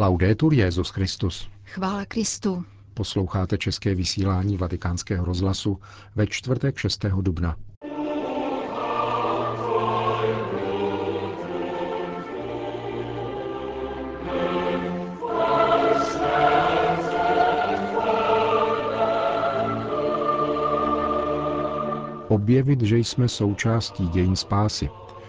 Laudetur Jezus Christus. Chvála Kristu. Posloucháte české vysílání Vatikánského rozhlasu ve čtvrtek 6. dubna. Objevit, že jsme součástí dějin spásy.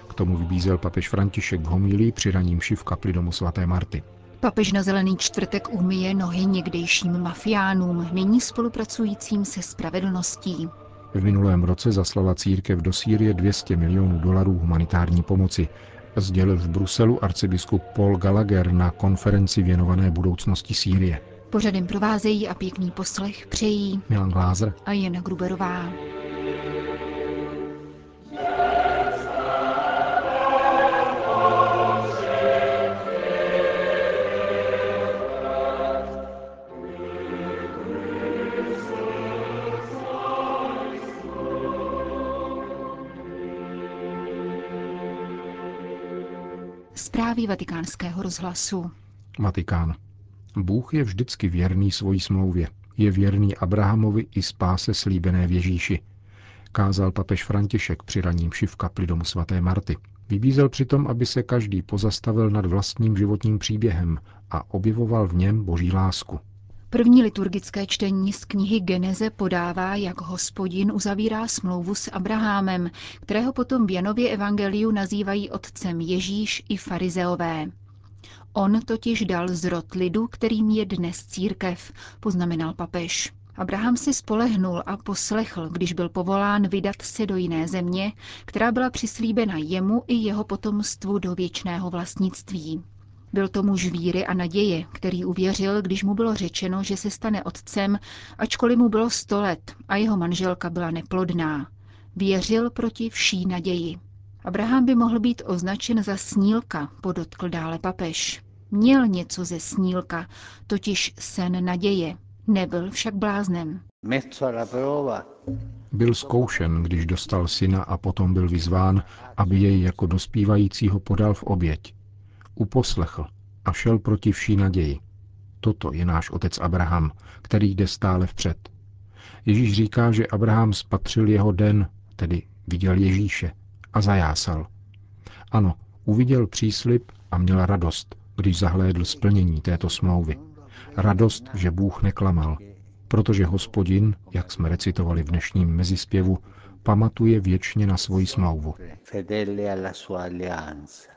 K tomu vybízel papež František v homilí při raním v kapli domu svaté Marty. Papež na zelený čtvrtek umyje nohy někdejším mafiánům, nyní spolupracujícím se spravedlností. V minulém roce zaslala církev do Sýrie 200 milionů dolarů humanitární pomoci, sdělil v Bruselu arcibiskup Paul Gallagher na konferenci věnované budoucnosti Sýrie. Pořadem provázejí a pěkný poslech přejí Milan Glázer a Jana Gruberová. Zprávy vatikánského rozhlasu. Vatikán. Bůh je vždycky věrný svojí smlouvě. Je věrný Abrahamovi i spáse slíbené v Ježíši. Kázal papež František při raním v kapli domu svaté Marty. Vybízel přitom, aby se každý pozastavil nad vlastním životním příběhem a objevoval v něm boží lásku. První liturgické čtení z knihy Geneze podává, jak hospodin uzavírá smlouvu s Abrahamem, kterého potom v Janově evangeliu nazývají otcem Ježíš i farizeové. On totiž dal zrod lidu, kterým je dnes církev, poznamenal papež. Abraham si spolehnul a poslechl, když byl povolán vydat se do jiné země, která byla přislíbena jemu i jeho potomstvu do věčného vlastnictví. Byl to muž víry a naděje, který uvěřil, když mu bylo řečeno, že se stane otcem, ačkoliv mu bylo sto let a jeho manželka byla neplodná. Věřil proti vší naději. Abraham by mohl být označen za snílka, podotkl dále papež. Měl něco ze snílka, totiž sen naděje. Nebyl však bláznem. Byl zkoušen, když dostal syna a potom byl vyzván, aby jej jako dospívajícího podal v oběť uposlechl a šel proti vší naději. Toto je náš otec Abraham, který jde stále vpřed. Ježíš říká, že Abraham spatřil jeho den, tedy viděl Ježíše a zajásal. Ano, uviděl příslip a měl radost, když zahlédl splnění této smlouvy. Radost, že Bůh neklamal, protože hospodin, jak jsme recitovali v dnešním mezispěvu, pamatuje věčně na svoji smlouvu.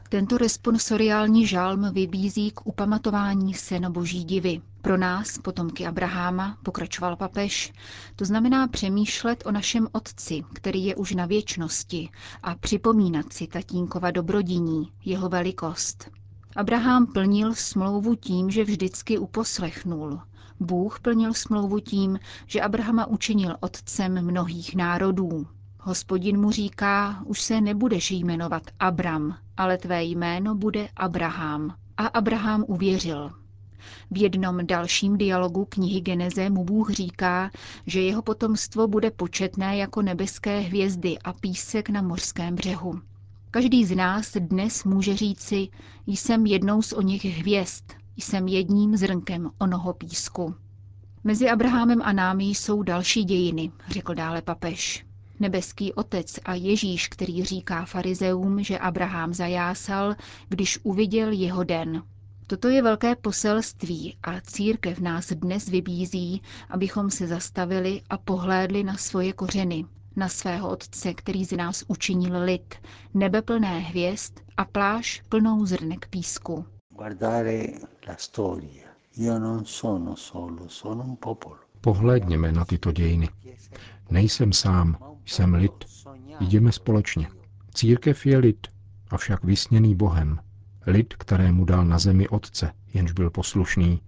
Tento responsoriální žálm vybízí k upamatování se na boží divy. Pro nás, potomky Abraháma, pokračoval papež, to znamená přemýšlet o našem otci, který je už na věčnosti, a připomínat si tatínkova dobrodiní, jeho velikost. Abraham plnil smlouvu tím, že vždycky uposlechnul. Bůh plnil smlouvu tím, že Abrahama učinil otcem mnohých národů. Hospodin mu říká, už se nebudeš jmenovat Abram, ale tvé jméno bude Abraham. A Abraham uvěřil. V jednom dalším dialogu knihy Geneze mu Bůh říká, že jeho potomstvo bude početné jako nebeské hvězdy a písek na mořském břehu. Každý z nás dnes může říci, jsem jednou z o nich hvězd, jsem jedním zrnkem onoho písku. Mezi Abrahamem a námi jsou další dějiny, řekl dále papež. Nebeský otec a Ježíš, který říká farizeům, že Abraham zajásal, když uviděl jeho den. Toto je velké poselství a církev nás dnes vybízí, abychom se zastavili a pohlédli na svoje kořeny, na svého Otce, který z nás učinil lid, nebe plné hvězd a pláž plnou zrnek písku. Pohlédněme na tyto dějiny. Nejsem sám, jsem lid. Jdeme společně. Církev je lid, avšak vysněný Bohem. Lid, kterému dal na zemi Otce, jenž byl poslušný,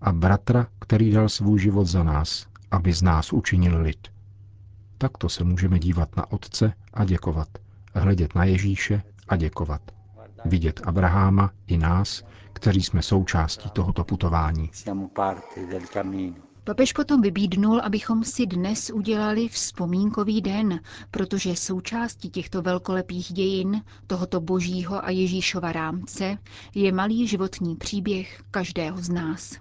a bratra, který dal svůj život za nás, aby z nás učinil lid. Takto se můžeme dívat na Otce a děkovat, hledět na Ježíše a děkovat, vidět Abraháma i nás, kteří jsme součástí tohoto putování. Papež potom vybídnul, abychom si dnes udělali vzpomínkový den, protože součástí těchto velkolepých dějin, tohoto božího a Ježíšova rámce, je malý životní příběh každého z nás.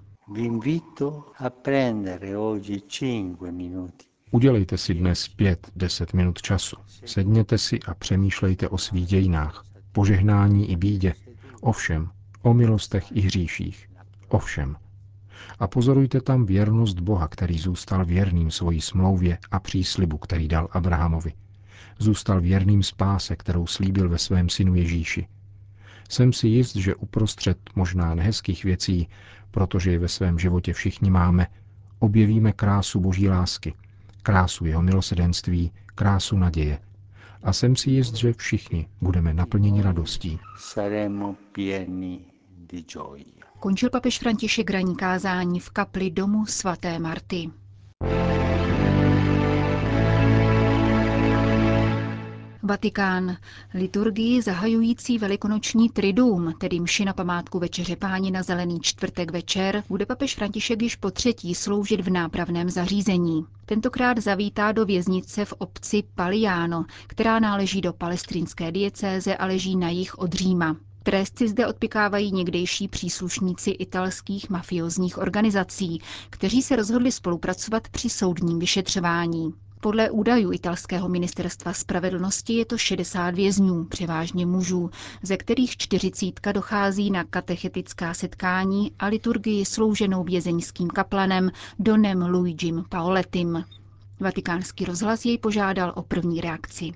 Udělejte si dnes pět, deset minut času. Sedněte si a přemýšlejte o svých dějinách, požehnání i bídě, o všem, o milostech i hříších, o všem. A pozorujte tam věrnost Boha, který zůstal věrným svojí smlouvě a příslibu, který dal Abrahamovi. Zůstal věrným spáse, kterou slíbil ve svém synu Ježíši. Jsem si jist, že uprostřed možná nehezkých věcí, protože je ve svém životě všichni máme, objevíme krásu Boží lásky, krásu jeho milosedenství, krásu naděje. A jsem si jist, že všichni budeme naplněni radostí. Končil papež František ranní kázání v kapli domu svaté Marty. Vatikán. Liturgii zahajující velikonoční triduum, tedy mši na památku Večeře páni na zelený čtvrtek večer, bude papež František již po třetí sloužit v nápravném zařízení. Tentokrát zavítá do věznice v obci Paliano, která náleží do palestinské diecéze a leží na jih od Říma. Trest si zde odpikávají někdejší příslušníci italských mafiozních organizací, kteří se rozhodli spolupracovat při soudním vyšetřování. Podle údajů italského ministerstva spravedlnosti je to 60 vězňů, převážně mužů, ze kterých 40 dochází na katechetická setkání a liturgii slouženou vězeňským kaplanem Donem Luigim Paolettim. Vatikánský rozhlas jej požádal o první reakci.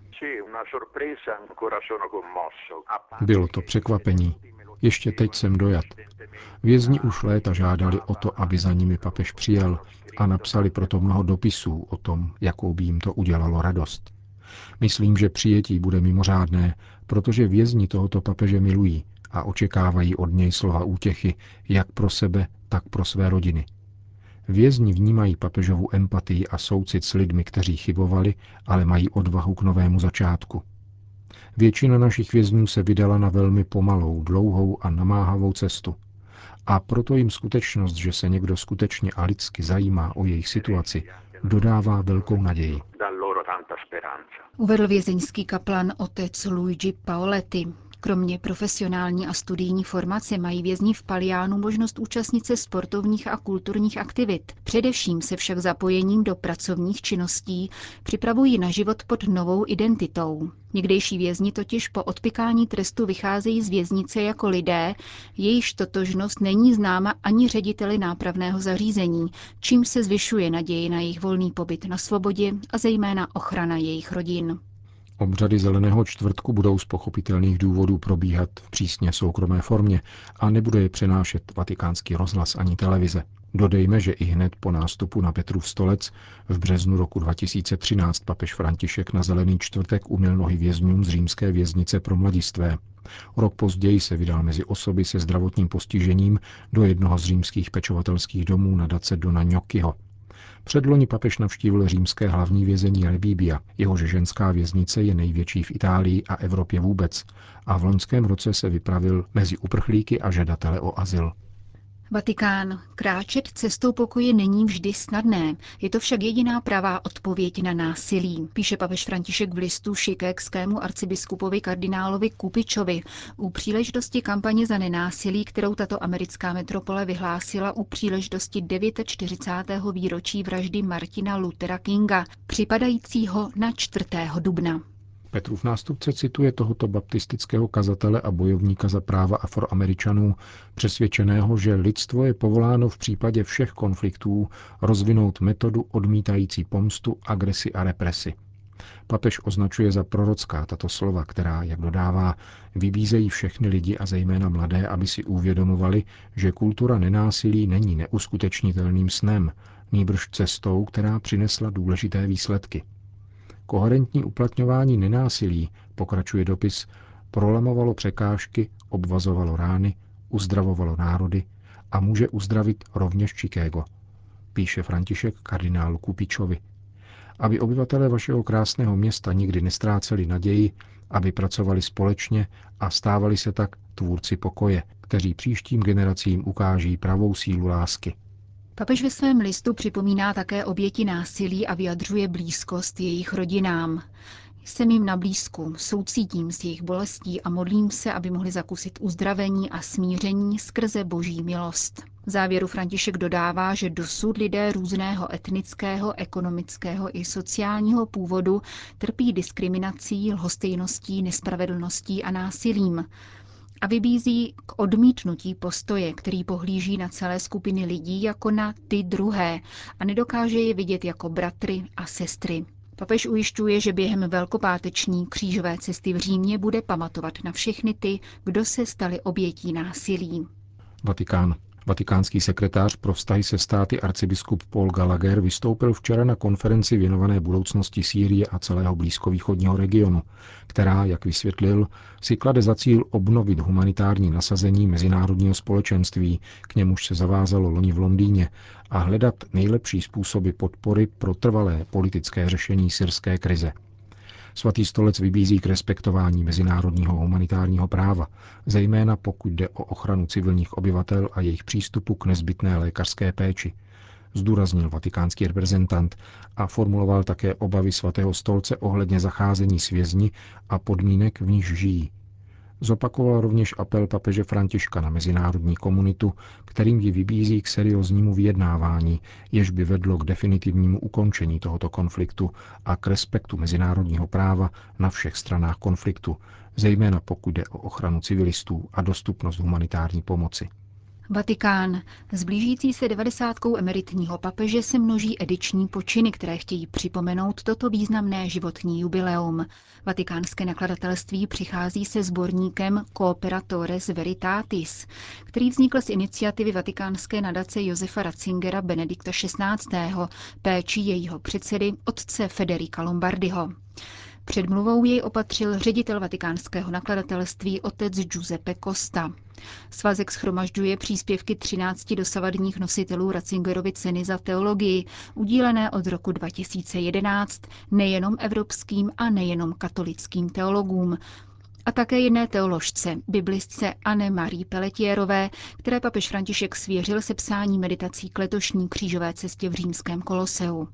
Bylo to překvapení. Ještě teď jsem dojat. Vězni už léta žádali o to, aby za nimi papež přijel a napsali proto mnoho dopisů o tom, jakou by jim to udělalo radost. Myslím, že přijetí bude mimořádné, protože vězni tohoto papeže milují a očekávají od něj slova útěchy jak pro sebe, tak pro své rodiny. Vězni vnímají papežovu empatii a soucit s lidmi, kteří chybovali, ale mají odvahu k novému začátku. Většina našich vězňů se vydala na velmi pomalou, dlouhou a namáhavou cestu. A proto jim skutečnost, že se někdo skutečně a lidsky zajímá o jejich situaci, dodává velkou naději. Uvedl vězeňský kaplan otec Luigi Paoletti. Kromě profesionální a studijní formace mají vězni v Paliánu možnost účastnit se sportovních a kulturních aktivit. Především se však zapojením do pracovních činností připravují na život pod novou identitou. Někdejší vězni totiž po odpikání trestu vycházejí z věznice jako lidé, jejichž totožnost není známa ani řediteli nápravného zařízení, čím se zvyšuje naději na jejich volný pobyt na svobodě a zejména ochrana jejich rodin. Obřady Zeleného čtvrtku budou z pochopitelných důvodů probíhat v přísně soukromé formě a nebude je přenášet vatikánský rozhlas ani televize. Dodejme, že i hned po nástupu na Petrův stolec v březnu roku 2013 papež František na Zelený čtvrtek umil nohy vězňům z římské věznice pro mladistvé. Rok později se vydal mezi osoby se zdravotním postižením do jednoho z římských pečovatelských domů na Dace Dona Gnocchiho. Předloni papež navštívil římské hlavní vězení Rebibia. Jehož ženská věznice je největší v Itálii a Evropě vůbec a v loňském roce se vypravil mezi uprchlíky a žadatele o azyl. Vatikán. Kráčet cestou pokoje není vždy snadné, je to však jediná pravá odpověď na násilí, píše papež František v listu šikékskému arcibiskupovi kardinálovi Kupičovi u příležitosti kampaně za nenásilí, kterou tato americká metropole vyhlásila u příležitosti 49. výročí vraždy Martina Luthera Kinga, připadajícího na 4. dubna. Petrův nástupce cituje tohoto baptistického kazatele a bojovníka za práva afroameričanů, přesvědčeného, že lidstvo je povoláno v případě všech konfliktů rozvinout metodu odmítající pomstu, agresi a represi. Papež označuje za prorocká tato slova, která, jak dodává, vybízejí všechny lidi a zejména mladé, aby si uvědomovali, že kultura nenásilí není neuskutečnitelným snem, nýbrž cestou, která přinesla důležité výsledky – Koherentní uplatňování nenásilí, pokračuje dopis, prolamovalo překážky, obvazovalo rány, uzdravovalo národy a může uzdravit rovněž Chicago, píše František kardinálu Kupičovi. Aby obyvatelé vašeho krásného města nikdy nestráceli naději, aby pracovali společně a stávali se tak tvůrci pokoje, kteří příštím generacím ukáží pravou sílu lásky. Papež ve svém listu připomíná také oběti násilí a vyjadřuje blízkost jejich rodinám. Jsem jim na blízku, soucítím s jejich bolestí a modlím se, aby mohli zakusit uzdravení a smíření skrze boží milost. V závěru František dodává, že dosud lidé různého etnického, ekonomického i sociálního původu trpí diskriminací, lhostejností, nespravedlností a násilím a vybízí k odmítnutí postoje, který pohlíží na celé skupiny lidí jako na ty druhé a nedokáže je vidět jako bratry a sestry. Papež ujišťuje, že během velkopáteční křížové cesty v Římě bude pamatovat na všechny ty, kdo se stali obětí násilí. Vatikán. Vatikánský sekretář pro vztahy se státy arcibiskup Paul Gallagher vystoupil včera na konferenci věnované budoucnosti Sýrie a celého blízkovýchodního regionu, která, jak vysvětlil, si klade za cíl obnovit humanitární nasazení mezinárodního společenství, k němuž se zavázalo loni v Londýně, a hledat nejlepší způsoby podpory pro trvalé politické řešení syrské krize. Svatý stolec vybízí k respektování mezinárodního humanitárního práva, zejména pokud jde o ochranu civilních obyvatel a jejich přístupu k nezbytné lékařské péči, zdůraznil vatikánský reprezentant a formuloval také obavy svatého stolce ohledně zacházení s a podmínek, v níž žijí. Zopakoval rovněž apel papeže Františka na mezinárodní komunitu, kterým ji vybízí k serióznímu vyjednávání, jež by vedlo k definitivnímu ukončení tohoto konfliktu a k respektu mezinárodního práva na všech stranách konfliktu, zejména pokud jde o ochranu civilistů a dostupnost humanitární pomoci. Vatikán. S blížící se devadesátkou emeritního papeže se množí ediční počiny, které chtějí připomenout toto významné životní jubileum. Vatikánské nakladatelství přichází se sborníkem Cooperatores Veritatis, který vznikl z iniciativy vatikánské nadace Josefa Ratzingera Benedikta XVI. péči jejího předsedy otce Federica Lombardiho. Předmluvou jej opatřil ředitel vatikánského nakladatelství otec Giuseppe Costa. Svazek schromažďuje příspěvky 13 dosavadních nositelů Ratzingerovy ceny za teologii, udílené od roku 2011 nejenom evropským a nejenom katolickým teologům, a také jedné teoložce, biblistce Anne Marie Peletierové, které papež František svěřil sepsání meditací k letošní křížové cestě v římském koloseu.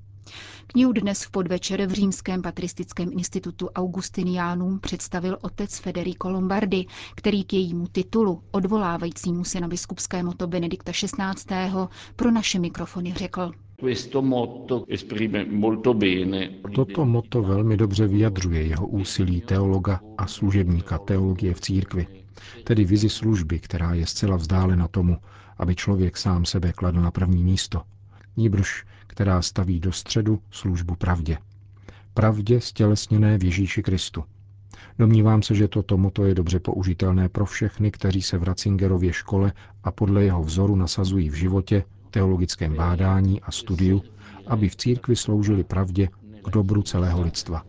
Knihu dnes v podvečer v Římském patristickém institutu Augustinianum představil otec Federico Lombardi, který k jejímu titulu, odvolávajícímu se na biskupské moto Benedikta XVI. pro naše mikrofony řekl. Toto moto velmi dobře vyjadřuje jeho úsilí teologa a služebníka teologie v církvi, tedy vizi služby, která je zcela vzdálena tomu, aby člověk sám sebe kladl na první místo, níbrž která staví do středu službu pravdě. Pravdě stělesněné v Ježíši Kristu. Domnívám se, že toto moto je dobře použitelné pro všechny, kteří se v Ratzingerově škole a podle jeho vzoru nasazují v životě, teologickém bádání a studiu, aby v církvi sloužili pravdě k dobru celého lidstva.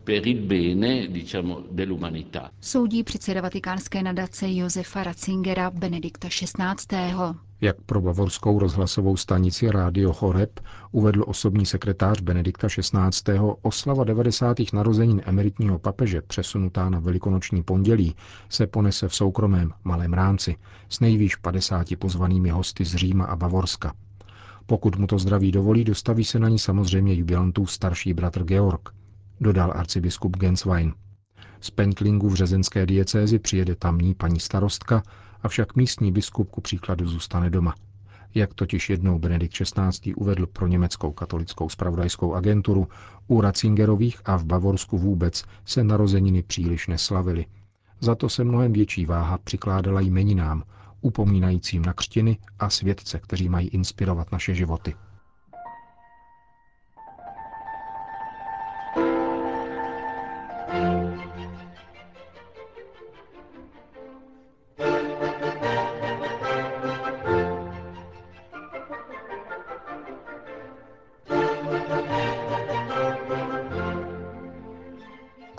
Soudí předseda vatikánské nadace Josefa Ratzingera Benedikta XVI. Jak pro bavorskou rozhlasovou stanici Radio Choreb uvedl osobní sekretář Benedikta XVI. oslava 90. narozenin emeritního papeže přesunutá na velikonoční pondělí se ponese v soukromém malém rámci s nejvýš 50 pozvanými hosty z Říma a Bavorska. Pokud mu to zdraví dovolí, dostaví se na ní samozřejmě jubilantů starší bratr Georg, dodal arcibiskup Genswein. Z Pentlingu v řezenské diecézi přijede tamní paní starostka, avšak místní biskup ku příkladu zůstane doma. Jak totiž jednou Benedikt XVI. uvedl pro německou katolickou spravodajskou agenturu, u Ratzingerových a v Bavorsku vůbec se narozeniny příliš neslavily. Za to se mnohem větší váha přikládala jmeninám, upomínajícím na křtiny a svědce, kteří mají inspirovat naše životy.